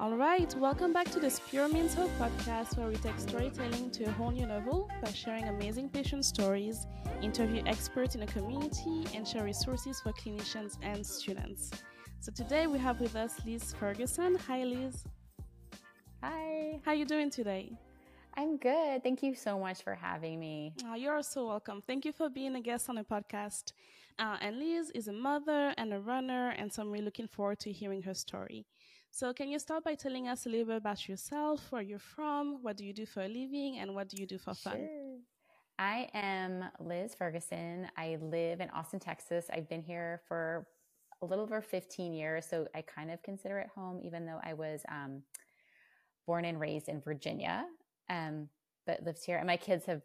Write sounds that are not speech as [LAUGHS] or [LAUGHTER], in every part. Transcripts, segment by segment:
All right, welcome back to the Spero Means Hope podcast, where we take storytelling to a whole new level by sharing amazing patient stories, interview experts in the community, and share resources for clinicians and students. So today we have with us Liz Ferguson. Hi, Liz. Hi. How are you doing today? I'm good. Thank you so much for having me. Oh, you're so welcome. Thank you for being a guest on the podcast. Uh, and Liz is a mother and a runner, and so I'm really looking forward to hearing her story. So, can you start by telling us a little bit about yourself, where you're from, what do you do for a living, and what do you do for fun? Sure. I am Liz Ferguson. I live in Austin, Texas. I've been here for a little over 15 years, so I kind of consider it home, even though I was um, born and raised in Virginia, um, but lived here. And my kids have,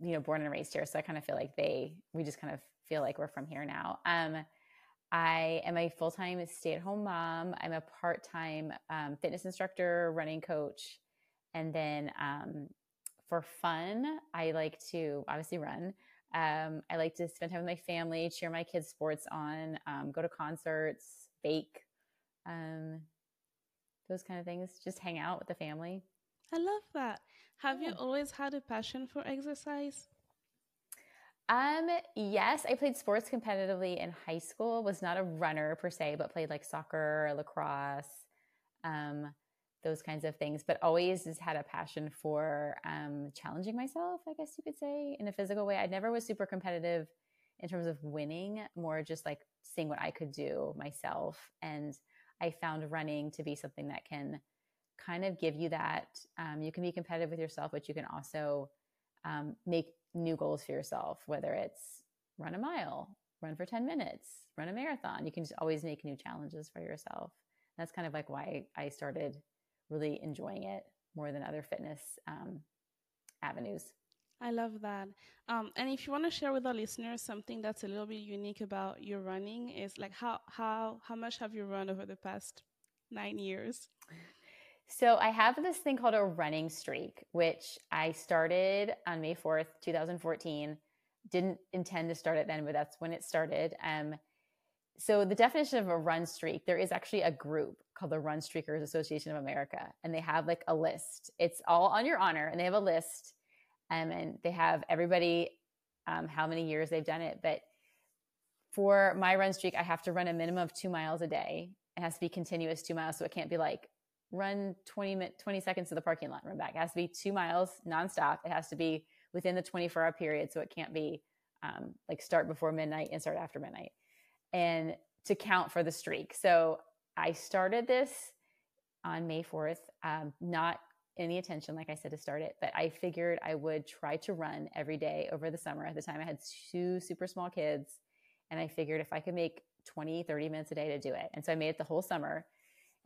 you know, born and raised here, so I kind of feel like they, we just kind of feel like we're from here now. Um, I am a full time stay at home mom. I'm a part time um, fitness instructor, running coach. And then um, for fun, I like to obviously run. Um, I like to spend time with my family, cheer my kids' sports on, um, go to concerts, bake, um, those kind of things. Just hang out with the family. I love that. Have yeah. you always had a passion for exercise? Um, yes, I played sports competitively in high school. Was not a runner per se, but played like soccer, lacrosse, um, those kinds of things. But always has had a passion for um, challenging myself. I guess you could say in a physical way. I never was super competitive in terms of winning. More just like seeing what I could do myself, and I found running to be something that can kind of give you that. Um, you can be competitive with yourself, but you can also um, make new goals for yourself, whether it's run a mile, run for 10 minutes, run a marathon. You can just always make new challenges for yourself. That's kind of like why I started really enjoying it more than other fitness um, avenues. I love that. Um, and if you want to share with our listeners something that's a little bit unique about your running, is like how how how much have you run over the past nine years? So I have this thing called a running streak, which I started on May 4th, 2014. Didn't intend to start it then, but that's when it started. Um, so the definition of a run streak, there is actually a group called the Run Streakers Association of America, and they have like a list. It's all on your honor, and they have a list, um, and they have everybody, um, how many years they've done it. But for my run streak, I have to run a minimum of two miles a day. It has to be continuous two miles, so it can't be like run 20 minutes, 20 seconds to the parking lot, run back. It has to be two miles nonstop. It has to be within the 24 hour period. So it can't be um, like start before midnight and start after midnight and to count for the streak. So I started this on May 4th, um, not any attention, like I said, to start it, but I figured I would try to run every day over the summer. At the time, I had two super small kids, and I figured if I could make 20, 30 minutes a day to do it. And so I made it the whole summer.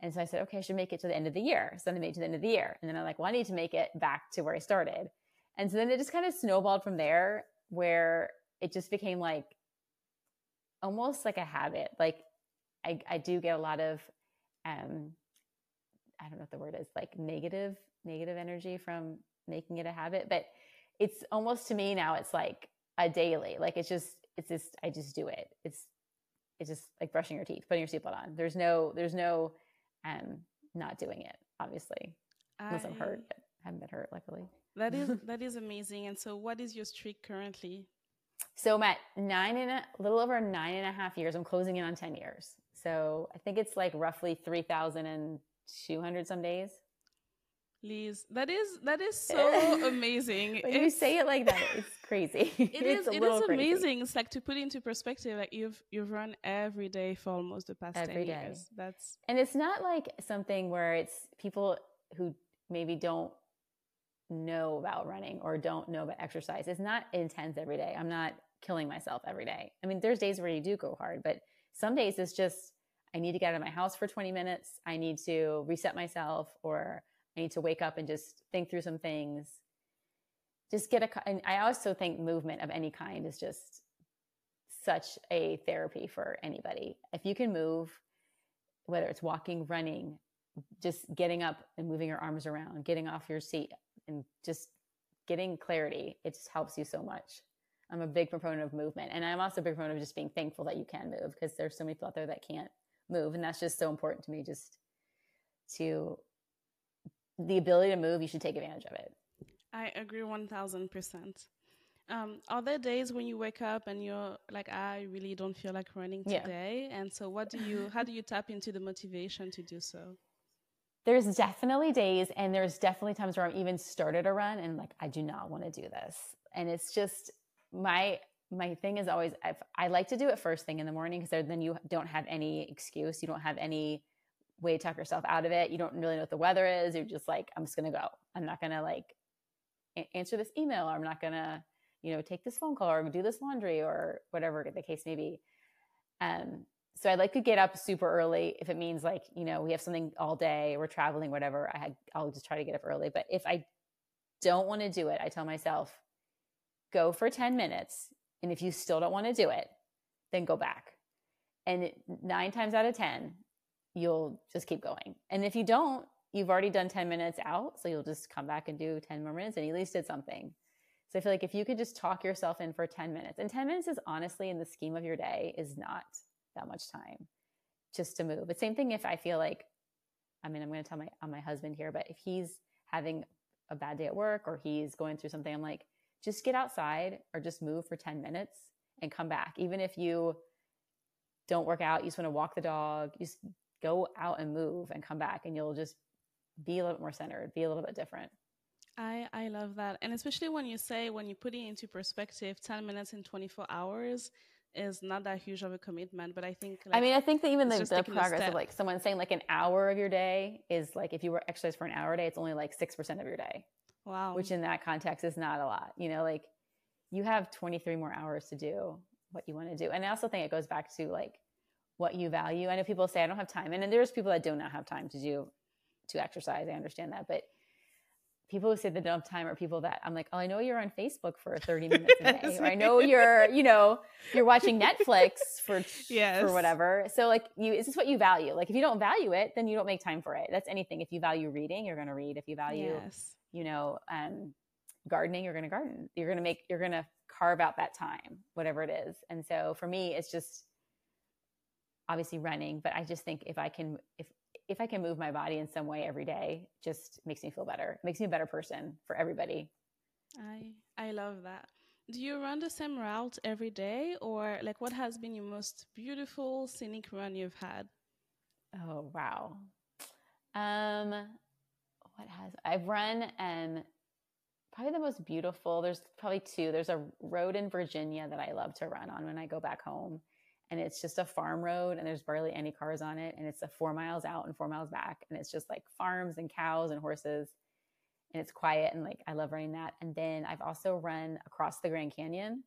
And so I said, okay, I should make it to the end of the year. So then I made it to the end of the year. And then I'm like, well, I need to make it back to where I started. And so then it just kind of snowballed from there where it just became like almost like a habit. Like I, I do get a lot of, um, I don't know what the word is, like negative, negative energy from making it a habit, but it's almost to me now, it's like a daily, like it's just, it's just, I just do it. It's, it's just like brushing your teeth, putting your seatbelt on. There's no, there's no, and not doing it, obviously. Unless I, am hurt, but I haven't been hurt, luckily. That is [LAUGHS] that is amazing. And so what is your streak currently? So I'm at nine and a little over nine and a half years. I'm closing in on 10 years. So I think it's like roughly 3,200 some days. Liz, that is that is so [LAUGHS] amazing. when you say it like that, it's [LAUGHS] crazy. It it's is. It is amazing. It's like to put into perspective. Like you've you've run every day for almost the past every 10 day. years. That's and it's not like something where it's people who maybe don't know about running or don't know about exercise. It's not intense every day. I'm not killing myself every day. I mean, there's days where you do go hard, but some days it's just I need to get out of my house for 20 minutes. I need to reset myself or I need to wake up and just think through some things. Just get a, and I also think movement of any kind is just such a therapy for anybody. If you can move, whether it's walking, running, just getting up and moving your arms around, getting off your seat and just getting clarity, it just helps you so much. I'm a big proponent of movement. And I'm also a big proponent of just being thankful that you can move because there's so many people out there that can't move. And that's just so important to me. Just to the ability to move, you should take advantage of it. I agree 1000%. Um, are there days when you wake up and you're like, I really don't feel like running today? Yeah. And so, what do you, how do you tap into the motivation to do so? There's definitely days, and there's definitely times where I'm even started a run and like, I do not want to do this. And it's just my, my thing is always, I've, I like to do it first thing in the morning because then you don't have any excuse. You don't have any way to talk yourself out of it. You don't really know what the weather is. You're just like, I'm just going to go. I'm not going to like answer this email. Or I'm not going to, you know, take this phone call or do this laundry or whatever the case may be. Um, so I like to get up super early if it means like, you know, we have something all day, we're traveling, whatever. I had, I'll just try to get up early. But if I don't want to do it, I tell myself, go for 10 minutes. And if you still don't want to do it, then go back. And nine times out of 10, you'll just keep going. And if you don't, you've already done 10 minutes out. So you'll just come back and do 10 more minutes and you at least did something. So I feel like if you could just talk yourself in for 10 minutes, and 10 minutes is honestly in the scheme of your day is not that much time just to move. But same thing if I feel like, I mean, I'm going to tell my, on my husband here, but if he's having a bad day at work or he's going through something, I'm like, just get outside or just move for 10 minutes and come back. Even if you don't work out, you just want to walk the dog, you just go out and move and come back and you'll just be a little bit more centered, be a little bit different. I, I love that. And especially when you say, when you put it into perspective, 10 minutes in 24 hours is not that huge of a commitment. But I think, like, I mean, I think that even the, the progress of like someone saying like an hour of your day is like, if you were exercise for an hour a day, it's only like 6% of your day. Wow. Which in that context is not a lot. You know, like you have 23 more hours to do what you want to do. And I also think it goes back to like what you value. I know people say I don't have time. And then there's people that do not have time to do to exercise. I understand that. But people who say they don't have time are people that I'm like, oh, I know you're on Facebook for 30 [LAUGHS] minutes a day, or I know you're, you know, you're watching Netflix for [LAUGHS] yes. for whatever. So like, you is this what you value? Like, if you don't value it, then you don't make time for it. That's anything. If you value reading, you're going to read. If you value, yes. you know, um, gardening, you're going to garden. You're going to make, you're going to carve out that time, whatever it is. And so for me, it's just obviously running, but I just think if I can, if if I can move my body in some way every day, just makes me feel better. It makes me a better person for everybody. I I love that. Do you run the same route every day or like what has been your most beautiful scenic run you've had? Oh, wow. Um what has I've run and probably the most beautiful there's probably two. There's a road in Virginia that I love to run on when I go back home and it's just a farm road and there's barely any cars on it and it's a four miles out and four miles back and it's just like farms and cows and horses and it's quiet and like i love running that. And then i've also run across the grand canyon.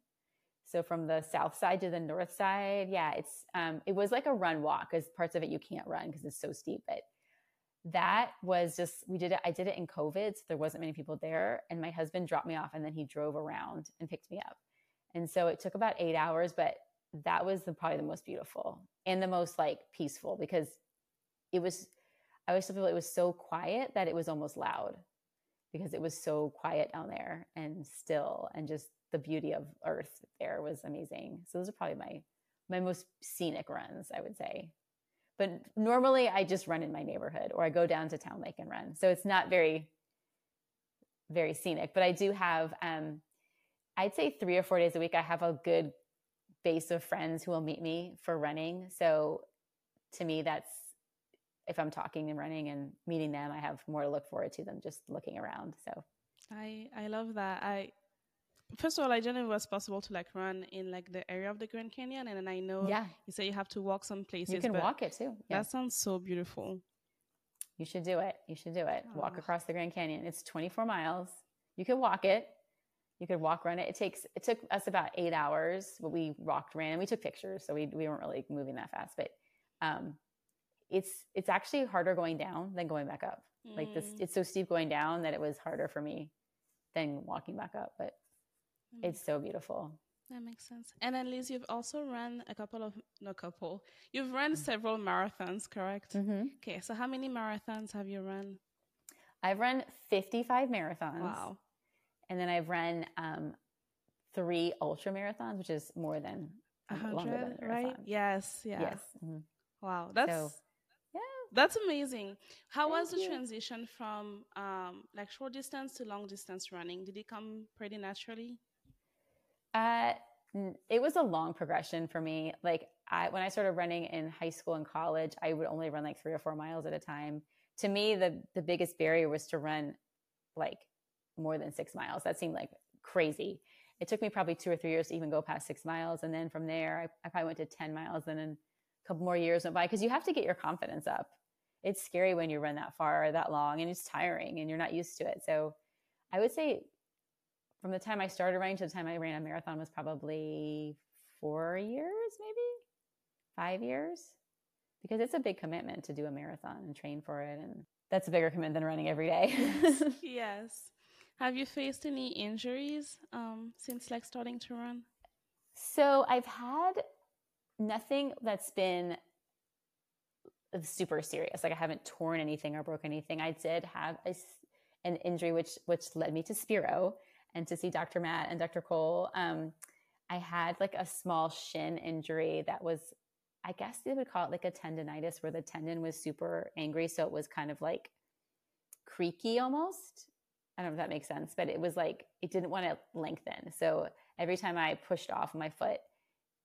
So from the south side to the north side yeah it's um it was like a run walk because parts of it you can't run because it's so steep but that was just we did it i did it in covid so there wasn't many people there and my husband dropped me off and then he drove around and picked me up. And so it took about eight hours but that was the, probably the most beautiful and the most like peaceful because it was i always feel it was so quiet that it was almost loud because it was so quiet down there and still and just the beauty of earth there was amazing. So those are probably my my most scenic runs i would say. But normally i just run in my neighborhood or i go down to town lake and run. So it's not very very scenic but i do have um i'd say three or four days a week i have a good base of friends who will meet me for running. So to me, that's if I'm talking and running and meeting them, I have more to look forward to than just looking around. So I I love that. I first of all, I didn't know it was possible to like run in like the area of the Grand Canyon, and then I know yeah. you say you have to walk some places. You can walk it too. Yeah. That sounds so beautiful. You should do it. You should do it. Oh. Walk across the Grand Canyon. It's 24 miles. You can walk it you could walk run it. It takes it took us about eight hours, but we walked ran and we took pictures, so we we weren't really moving that fast. But um, it's it's actually harder going down than going back up. Mm. Like this, it's so steep going down that it was harder for me than walking back up. But mm. it's so beautiful. That makes sense. And then Liz, you've also run a couple of no couple. You've run mm-hmm. several marathons, correct? Mm-hmm. Okay, so how many marathons have you run? I've run 55 marathons. Wow. And then I've run um, three ultra marathons, which is more than a hundred, right? Yes, yeah. Yes. Mm-hmm. Wow, that's so, yeah. That's amazing. How Thank was the you. transition from um, like short distance to long distance running? Did it come pretty naturally? Uh, it was a long progression for me. Like I, when I started running in high school and college, I would only run like three or four miles at a time. To me, the the biggest barrier was to run like more than six miles. That seemed like crazy. It took me probably two or three years to even go past six miles, and then from there, I, I probably went to ten miles, and then a couple more years went by because you have to get your confidence up. It's scary when you run that far or that long, and it's tiring, and you're not used to it. So, I would say from the time I started running to the time I ran a marathon was probably four years, maybe five years, because it's a big commitment to do a marathon and train for it. And that's a bigger commitment than running every day. [LAUGHS] yes. yes. Have you faced any injuries um, since like starting to run? So I've had nothing that's been super serious. Like I haven't torn anything or broken anything. I did have a, an injury which which led me to Spero and to see Dr. Matt and Dr. Cole. Um, I had like a small shin injury that was, I guess they would call it like a tendonitis, where the tendon was super angry. So it was kind of like creaky almost. I don't know if that makes sense, but it was like it didn't want to lengthen. So every time I pushed off my foot,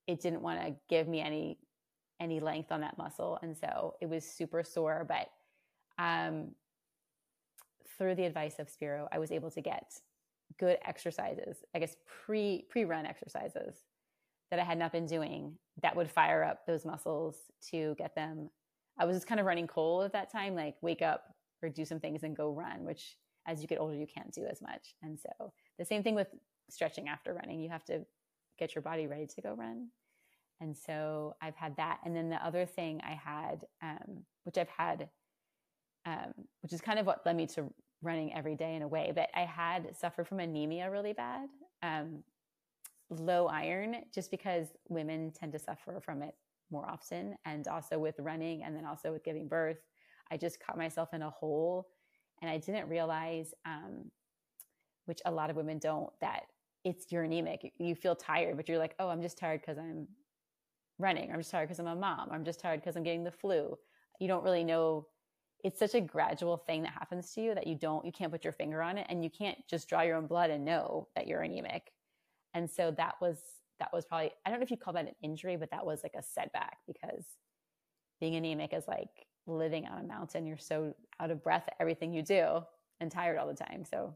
it didn't want to give me any any length on that muscle, and so it was super sore. But um, through the advice of Spero, I was able to get good exercises, I guess pre pre run exercises that I had not been doing that would fire up those muscles to get them. I was just kind of running cold at that time, like wake up or do some things and go run, which as you get older, you can't do as much. And so the same thing with stretching after running, you have to get your body ready to go run. And so I've had that. And then the other thing I had, um, which I've had, um, which is kind of what led me to running every day in a way, but I had suffered from anemia really bad, um, low iron, just because women tend to suffer from it more often. And also with running and then also with giving birth, I just caught myself in a hole and I didn't realize, um, which a lot of women don't, that it's you're anemic. You feel tired, but you're like, oh, I'm just tired because I'm running. I'm just tired because I'm a mom. I'm just tired because I'm getting the flu. You don't really know it's such a gradual thing that happens to you that you don't you can't put your finger on it and you can't just draw your own blood and know that you're anemic and so that was that was probably i don't know if you call that an injury but that was like a setback because being anemic is like living on a mountain you're so out of breath at everything you do and tired all the time so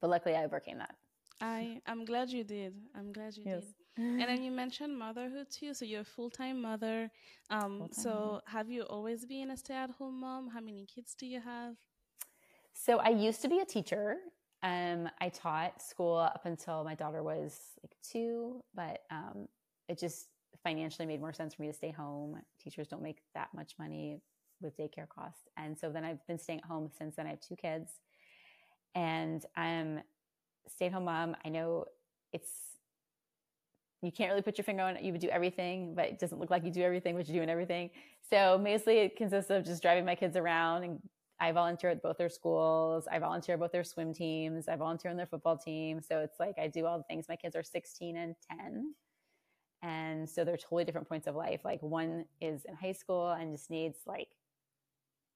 but luckily i overcame that i i'm glad you did i'm glad you yes. did and then you mentioned motherhood too. So you're a full time mother. Um, so have you always been a stay at home mom? How many kids do you have? So I used to be a teacher. Um, I taught school up until my daughter was like two, but um, it just financially made more sense for me to stay home. Teachers don't make that much money with daycare costs. And so then I've been staying at home since then. I have two kids and I'm stay at home mom. I know it's you can't really put your finger on it. You would do everything, but it doesn't look like you do everything, but you're doing everything. So mostly it consists of just driving my kids around and I volunteer at both their schools. I volunteer at both their swim teams. I volunteer on their football team. So it's like I do all the things. My kids are 16 and 10. And so they're totally different points of life. Like one is in high school and just needs like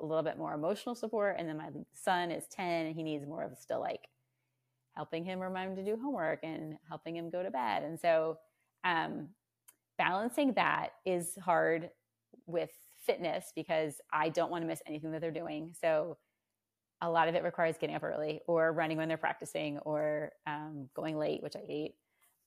a little bit more emotional support. And then my son is 10 and he needs more of still like helping him remind him to do homework and helping him go to bed. And so um, balancing that is hard with fitness because I don't want to miss anything that they're doing. So a lot of it requires getting up early or running when they're practicing or um, going late, which I hate.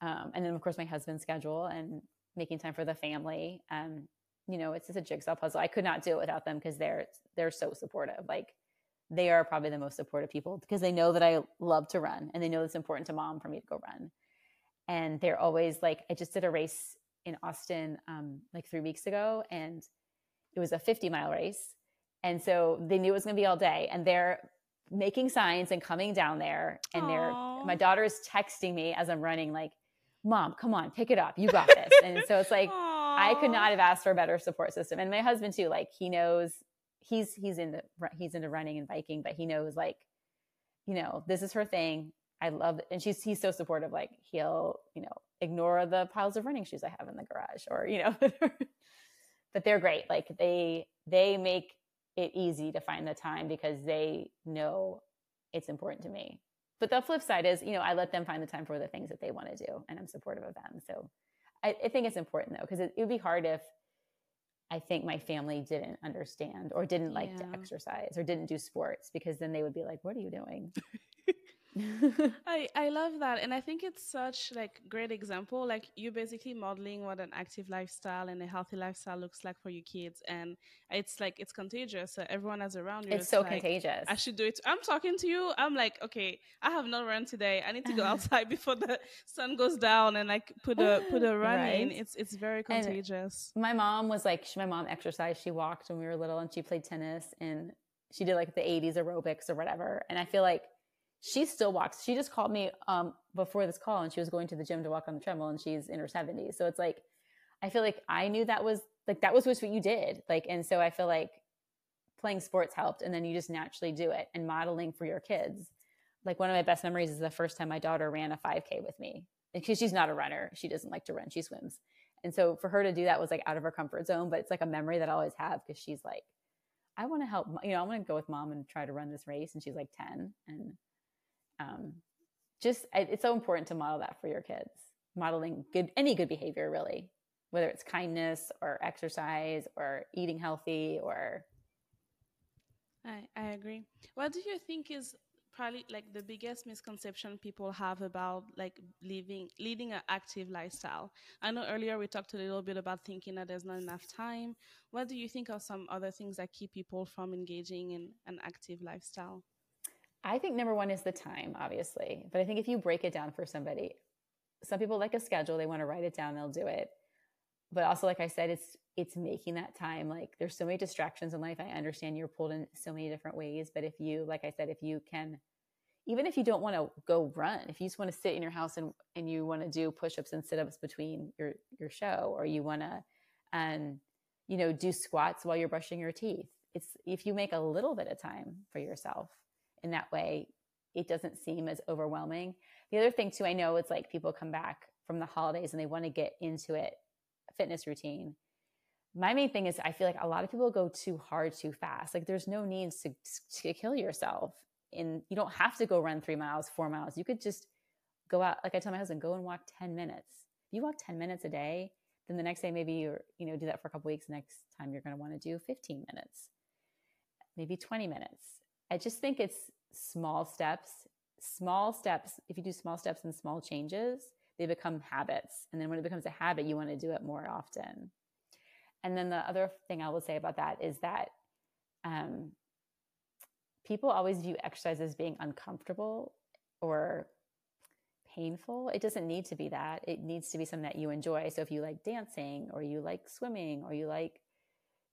Um, and then of course my husband's schedule and making time for the family. Um, you know, it's just a jigsaw puzzle. I could not do it without them because they're they're so supportive. Like they are probably the most supportive people because they know that I love to run and they know it's important to mom for me to go run and they're always like i just did a race in austin um, like three weeks ago and it was a 50 mile race and so they knew it was going to be all day and they're making signs and coming down there and Aww. they're my daughter is texting me as i'm running like mom come on pick it up you got this and so it's like. [LAUGHS] i could not have asked for a better support system and my husband too like he knows he's he's into he's into running and biking but he knows like you know this is her thing I love, it. and she's he's so supportive. Like he'll, you know, ignore the piles of running shoes I have in the garage, or you know, [LAUGHS] but they're great. Like they they make it easy to find the time because they know it's important to me. But the flip side is, you know, I let them find the time for the things that they want to do, and I'm supportive of them. So I, I think it's important though, because it, it would be hard if I think my family didn't understand or didn't like yeah. to exercise or didn't do sports because then they would be like, "What are you doing?" [LAUGHS] [LAUGHS] I I love that, and I think it's such like great example. Like you're basically modeling what an active lifestyle and a healthy lifestyle looks like for your kids, and it's like it's contagious. So everyone has around you. It's, it's so like, contagious. I should do it. I'm talking to you. I'm like, okay, I have not run today. I need to go [LAUGHS] outside before the sun goes down and like put a put a run right? in. It's it's very contagious. And my mom was like, she, my mom exercised. She walked when we were little, and she played tennis, and she did like the 80s aerobics or whatever. And I feel like she still walks. She just called me um, before this call and she was going to the gym to walk on the treadmill and she's in her 70s. So it's like, I feel like I knew that was like, that was what you did. Like, and so I feel like playing sports helped and then you just naturally do it and modeling for your kids. Like one of my best memories is the first time my daughter ran a 5K with me because she's not a runner. She doesn't like to run. She swims. And so for her to do that was like out of her comfort zone, but it's like a memory that I always have because she's like, I want to help, you know, I want to go with mom and try to run this race. And she's like 10 and um, just it's so important to model that for your kids. Modeling good any good behavior really whether it's kindness or exercise or eating healthy or i i agree. What do you think is probably like the biggest misconception people have about like living leading an active lifestyle? I know earlier we talked a little bit about thinking that there's not enough time. What do you think are some other things that keep people from engaging in an active lifestyle I think number one is the time, obviously. But I think if you break it down for somebody, some people like a schedule, they want to write it down, they'll do it. But also, like I said, it's it's making that time. Like there's so many distractions in life. I understand you're pulled in so many different ways. But if you, like I said, if you can even if you don't want to go run, if you just want to sit in your house and, and you want to do push-ups and sit-ups between your, your show, or you want to, um, you know, do squats while you're brushing your teeth. It's if you make a little bit of time for yourself, in that way, it doesn't seem as overwhelming. The other thing too, I know it's like people come back from the holidays and they want to get into it, fitness routine. My main thing is I feel like a lot of people go too hard too fast. Like there's no need to, to kill yourself. And you don't have to go run three miles, four miles. You could just go out. Like I tell my husband, go and walk 10 minutes. If you walk 10 minutes a day, then the next day maybe you're, you know, do that for a couple weeks. Next time you're going to want to do 15 minutes, maybe 20 minutes. I just think it's small steps. Small steps, if you do small steps and small changes, they become habits. And then when it becomes a habit, you want to do it more often. And then the other thing I will say about that is that um, people always view exercise as being uncomfortable or painful. It doesn't need to be that. It needs to be something that you enjoy. So if you like dancing or you like swimming or you like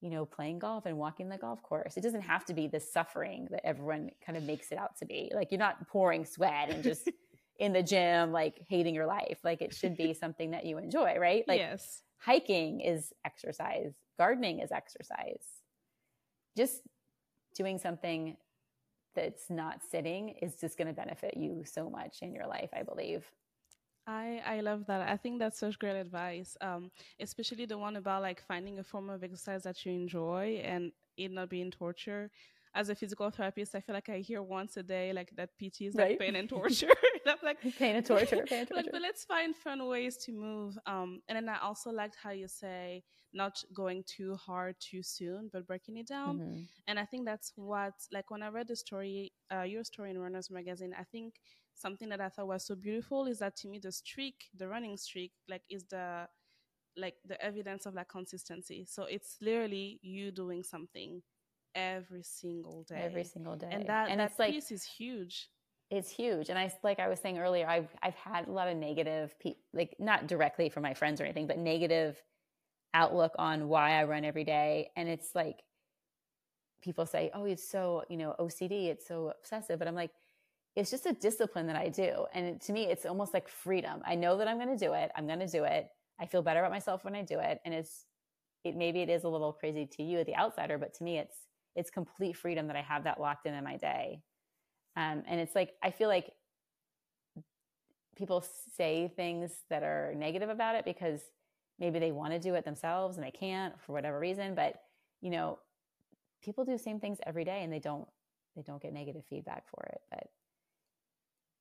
you know, playing golf and walking the golf course. It doesn't have to be the suffering that everyone kind of makes it out to be. Like you're not pouring sweat and just [LAUGHS] in the gym, like hating your life. Like it should be something that you enjoy, right? Like yes. hiking is exercise, gardening is exercise. Just doing something that's not sitting is just going to benefit you so much in your life, I believe. I, I love that. I think that's such great advice, um, especially the one about like finding a form of exercise that you enjoy and it not being torture. As a physical therapist, I feel like I hear once a day like that PT is like right. pain and [LAUGHS] torture. [LAUGHS] I'm like [LAUGHS] pain and torture, pain and torture. like, but let's find fun ways to move. Um, and then I also liked how you say not going too hard too soon, but breaking it down. Mm-hmm. And I think that's what like when I read the story, uh, your story in Runners Magazine, I think something that I thought was so beautiful is that to me the streak, the running streak, like is the like the evidence of like consistency. So it's literally you doing something every single day. Every single day. And that and that it's piece like, is huge. It's huge. And I like I was saying earlier, I've I've had a lot of negative pe- like not directly from my friends or anything, but negative outlook on why I run every day. And it's like people say, Oh, it's so, you know, OCD, it's so obsessive. But I'm like, it's just a discipline that I do. And to me, it's almost like freedom. I know that I'm going to do it. I'm going to do it. I feel better about myself when I do it. And it's, it maybe it is a little crazy to you, the outsider, but to me, it's, it's complete freedom that I have that locked in in my day. Um, and it's like, I feel like people say things that are negative about it because maybe they want to do it themselves and they can't for whatever reason but you know people do the same things every day and they don't they don't get negative feedback for it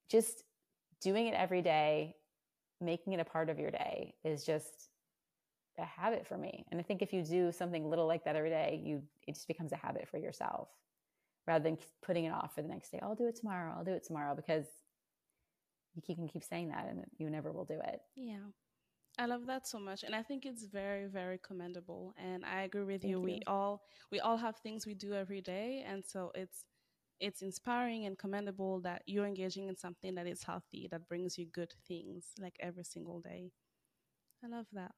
just doing it every day making it a part of your day is just a habit for me. And i think if you do something little like that every day you it just becomes a habit for yourself rather than putting it off for the next day. I'll do it tomorrow. I'll do it tomorrow because you can keep saying that and you never will do it. Yeah. I love that so much. And I think it's very very commendable. And I agree with you. you. We all we all have things we do every day. And so it's it's inspiring and commendable that you're engaging in something that is healthy that brings you good things like every single day. I love that.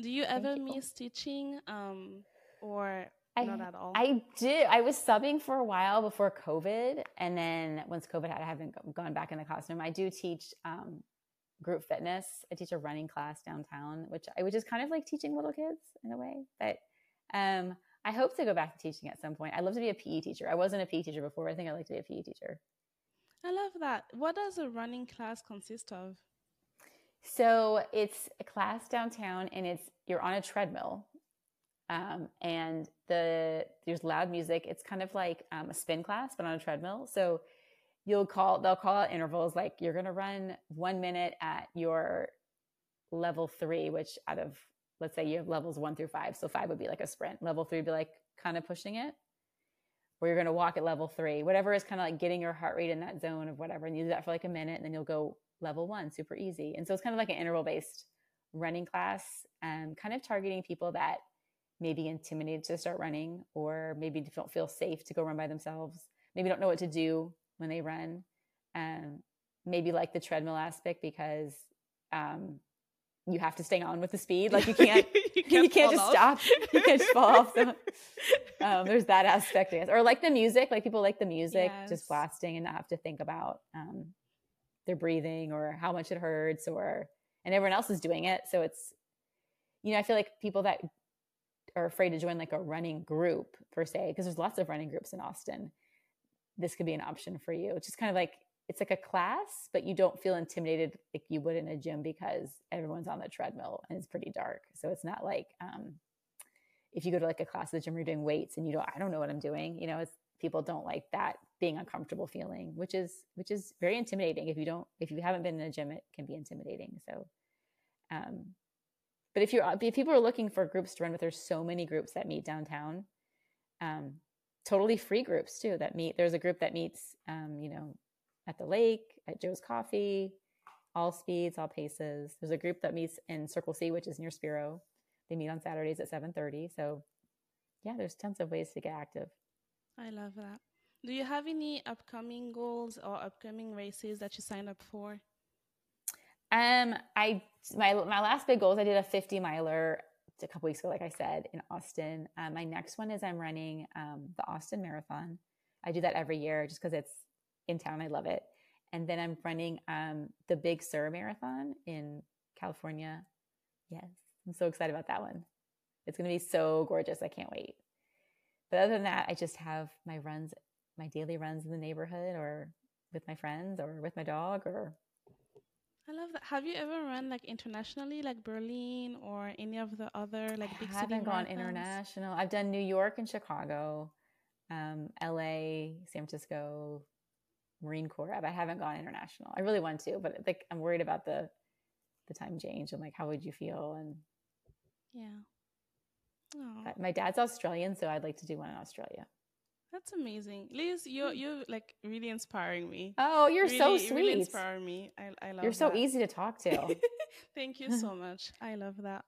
Do you ever you. miss teaching um or I, not at all? I do. I was subbing for a while before COVID and then once COVID had I haven't gone back in the classroom. I do teach um group fitness. I teach a running class downtown, which I which is kind of like teaching little kids in a way. But um, I hope to go back to teaching at some point. I'd love to be a PE teacher. I wasn't a PE teacher before. I think I'd like to be a PE teacher. I love that. What does a running class consist of? So it's a class downtown, and it's you're on a treadmill, um, and the there's loud music. It's kind of like um, a spin class, but on a treadmill. So you'll call they'll call out intervals like you're going to run one minute at your level three which out of let's say you have levels one through five. So five would be like a sprint. Level three would be like kind of pushing it. Or you're going to walk at level three whatever is kind of like getting your heart rate in that zone of whatever and you do that for like a minute and then you'll go level one super easy. And so it's kind of like an interval based running class and kind of targeting people that maybe intimidated to start running or maybe don't feel safe to go run by themselves maybe don't know what to do when they run. Um, maybe like the treadmill aspect because um, you have to stay on with the speed. Like you can't, [LAUGHS] you can't, [LAUGHS] you can't just off. stop. You can't just fall off. So, [LAUGHS] um, there's that aspect, I guess. Or like the music, like people like the music yes. just blasting and not have to think about um, their breathing or how much it hurts or, and everyone else is doing it. So it's, you know, I feel like people that are afraid to join like a running group per se, because there's lots of running groups in Austin this could be an option for you. It's just kind of like it's like a class, but you don't feel intimidated like you would in a gym because everyone's on the treadmill and it's pretty dark. So it's not like um, if you go to like a class at the gym, you're doing weights and you don't, I don't know what I'm doing. You know, it's people don't like that being uncomfortable feeling, which is which is very intimidating. If you don't, if you haven't been in a gym, it can be intimidating. So, um, but if you're if people are looking for groups to run with, there's so many groups that meet downtown. Um, totally free groups too that meet. There's a group that meets, um, you know, at the lake, at Joe's Coffee, all speeds, all paces. There's a group that meets in Circle C, which is near Spero. They meet on Saturdays at 7:30. So, yeah, there's tons of ways to get active. I love that. Do you have any upcoming goals or upcoming races that you signed up for? Um, I my my last big goals. I did a 50 miler a couple weeks ago, like I said, in Austin. Um, my next one is I'm running um, the Austin Marathon. I do that every year just because it's in town. I love it. And then I'm running um, the Big Sur Marathon in California. Yes, I'm so excited about that one. It's going to be so gorgeous. I can't wait. But other than that, I just have my runs, my daily runs in the neighborhood or with my friends or with my dog or I love that. Have you ever run like internationally, like Berlin or any of the other like big cities? I haven't gone marathons? international. I've done New York and Chicago, um, L.A., San Francisco, Marine Corps. I haven't gone international. I really want to, but like I'm worried about the the time change and like how would you feel and yeah. My dad's Australian, so I'd like to do one in Australia. That's amazing, Liz. You're you're like really inspiring me. Oh, you're really, so sweet. Really inspiring me. I I love. You're so that. easy to talk to. [LAUGHS] Thank you so [LAUGHS] much. I love that.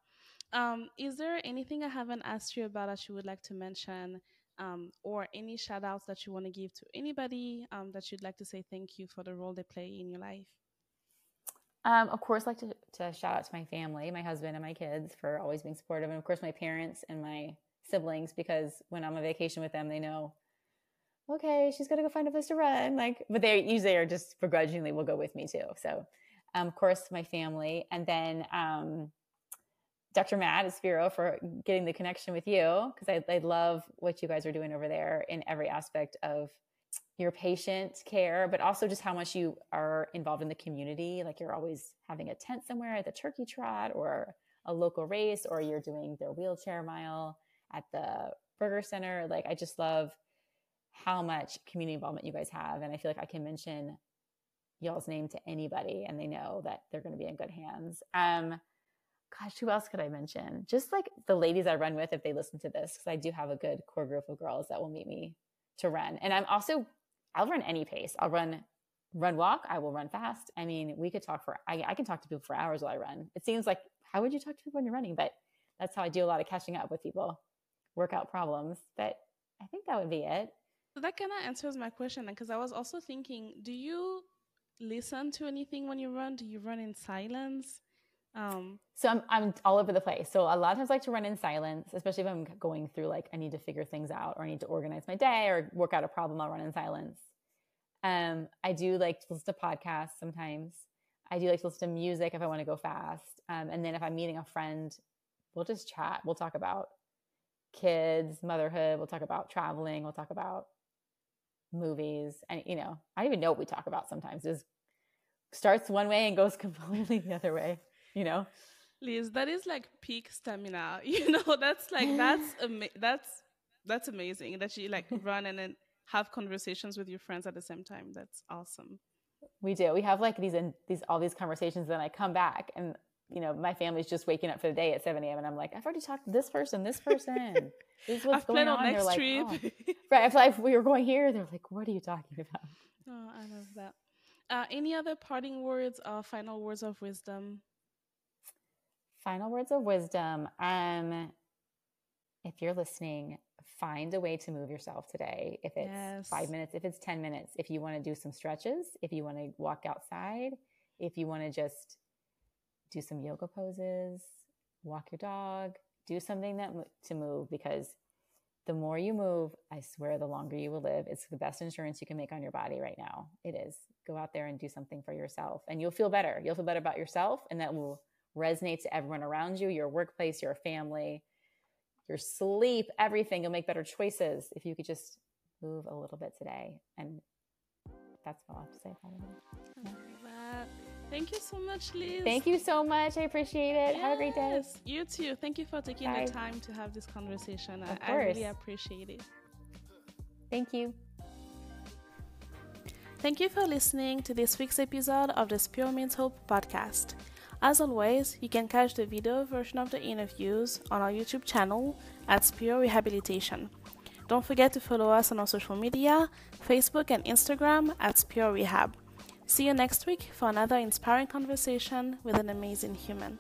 Um, is there anything I haven't asked you about that you would like to mention, um, or any shout outs that you want to give to anybody um, that you'd like to say thank you for the role they play in your life? Um, of course, like to, to shout out to my family, my husband and my kids for always being supportive, and of course my parents and my siblings because when I'm on vacation with them, they know okay, she's gonna go find a place to run. Like, but they usually are just begrudgingly will go with me too. So, um, of course, my family, and then um, Dr. Matt at Spero for getting the connection with you because I, I love what you guys are doing over there in every aspect of your patient care, but also just how much you are involved in the community. Like you're always having a tent somewhere at the turkey trot or a local race, or you're doing their wheelchair mile at the burger center. Like I just love how much community involvement you guys have. And I feel like I can mention y'all's name to anybody and they know that they're going to be in good hands. Um, gosh, who else could I mention? Just like the ladies I run with, if they listen to this, because I do have a good core group of girls that will meet me to run. And I'm also I'll run any pace. I'll run run walk. I will run fast. I mean, we could talk for I, I can talk to people for hours while I run. It seems like how would you talk to people when you're running? But that's how I do a lot of catching up with people, workout problems. But I think that would be it. So that kind of answers my question because I was also thinking, do you listen to anything when you run? Do you run in silence? Um, so I'm I'm all over the place. So a lot of times I like to run in silence, especially if I'm going through like I need to figure things out or I need to organize my day or work out a problem. I'll run in silence. Um, I do like to listen to podcasts sometimes. I do like to listen to music if I want to go fast. Um, and then if I'm meeting a friend, we'll just chat. We'll talk about kids, motherhood. We'll talk about traveling. We'll talk about movies. And you know, I don't even know what we talk about sometimes. It just starts one way and goes [LAUGHS] completely the other way you know? Liz that is like peak stamina. [LAUGHS] You know that's like that's ama- that's that's amazing that you like [LAUGHS] run and then have conversations with your friends at the same time. That's awesome. We do. We have like these and these all these conversations then i come back and you know my family's just waking up for the day at 7 a.m and i'm like i've already talked to this person this person. This is [LAUGHS] what's I've going on, on. they're like oh. right if like we were going here they're like what are you talking about? Oh i love that. Uh, any other parting words or final words of wisdom final words of wisdom. Um, if you're listening, find a way to move yourself today. If it's yes. five minutes, if it's 10 minutes, if you want to do some stretches, if you want to walk outside, if you want to just do some yoga poses, walk your dog, do something that to move because the more you move, I swear the longer you will live. It's the best insurance you can make on your body right now. It is. Go out there and do something for yourself and you'll feel better. You'll feel better about yourself and that will resonate to everyone around you, your workplace, your family, your sleep, everything. You'll make better choices if you could just move a little bit today. And that's all I have to say about it. Thank you so much, Liz. Thank you so much. I appreciate it. Yes. Have a great day. You too. Thank you for taking Bye. the time to have this conversation. I, I really appreciate it. Thank you. Thank you for listening to this week's episode of the Means Hope podcast. As always, you can catch the video version of the interviews on our YouTube channel at Spero Rehabilitation. Don't forget to follow us on our social media, Facebook and Instagram at Spero Rehab. See you next week for another inspiring conversation with an amazing human.